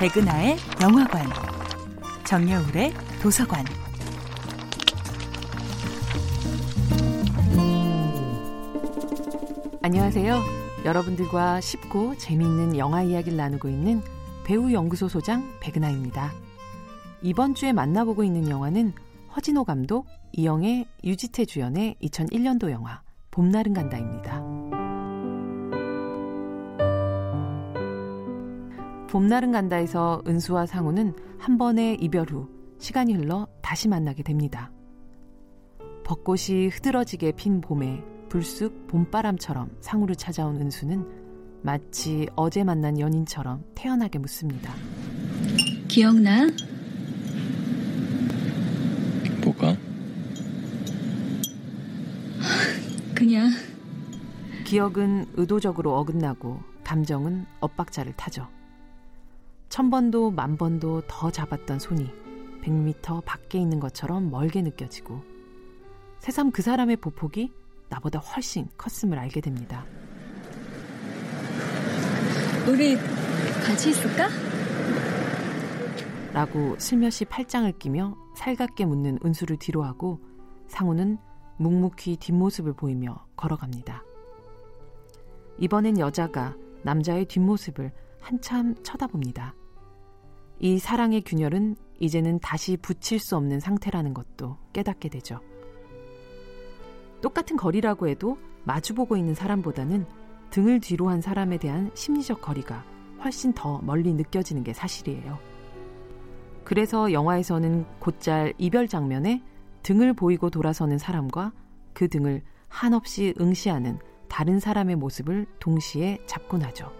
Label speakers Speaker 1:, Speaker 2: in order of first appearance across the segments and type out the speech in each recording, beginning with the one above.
Speaker 1: 백은하의 영화관, 정여울의 도서관.
Speaker 2: 안녕하세요. 여러분들과 쉽고 재미있는 영화 이야기를 나누고 있는 배우 연구소 소장 백은하입니다. 이번 주에 만나보고 있는 영화는 허진호 감독, 이영애, 유지태 주연의 2001년도 영화 봄날은 간다입니다. 봄날은 간다에서 은수와 상우는 한 번의 이별 후 시간이 흘러 다시 만나게 됩니다. 벚꽃이 흐드러지게 핀 봄에 불쑥 봄바람처럼 상우를 찾아온 은수는 마치 어제 만난 연인처럼 태연하게 묻습니다.
Speaker 3: 기억나?
Speaker 4: 뭐가?
Speaker 3: 그냥
Speaker 2: 기억은 의도적으로 어긋나고 감정은 엇박자를 타죠. 천 번도 만 번도 더 잡았던 손이 100m 밖에 있는 것처럼 멀게 느껴지고 새삼 그 사람의 보폭이 나보다 훨씬 컸음을 알게 됩니다.
Speaker 3: 우리 같이 있을까?
Speaker 2: 라고 슬며시 팔짱을 끼며 살갑게 묻는 은수를 뒤로 하고 상우는 묵묵히 뒷모습을 보이며 걸어갑니다. 이번엔 여자가 남자의 뒷모습을 한참 쳐다봅니다. 이 사랑의 균열은 이제는 다시 붙일 수 없는 상태라는 것도 깨닫게 되죠. 똑같은 거리라고 해도 마주보고 있는 사람보다는 등을 뒤로 한 사람에 대한 심리적 거리가 훨씬 더 멀리 느껴지는 게 사실이에요. 그래서 영화에서는 곧잘 이별 장면에 등을 보이고 돌아서는 사람과 그 등을 한없이 응시하는 다른 사람의 모습을 동시에 잡곤 하죠.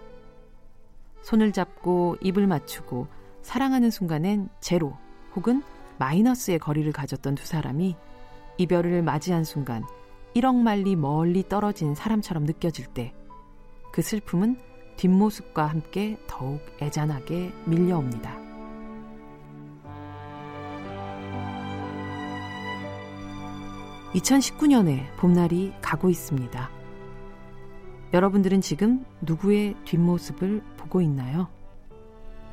Speaker 2: 손을 잡고 입을 맞추고 사랑하는 순간엔 제로 혹은 마이너스의 거리를 가졌던 두 사람이 이별을 맞이한 순간 1억 마리 멀리 떨어진 사람처럼 느껴질 때 그 슬픔은 뒷모습과 함께 더욱 애잔하게 밀려옵니다. (2019년에) 봄날이 가고 있습니다. 여러분들은 지금 누구의 뒷모습을 보고 있나요?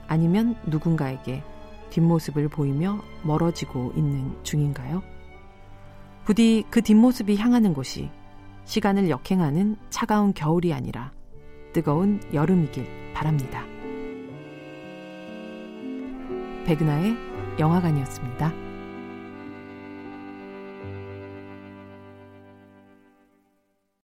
Speaker 2: 아니면 누군가에게 뒷모습을 보이며 멀어지고 있는 중인가요? 부디 그 뒷모습이 향하는 곳이 시간을 역행하는 차가운 겨울이 아니라 뜨거운 여름이길 바랍니다. 백은하의 영화관이었습니다.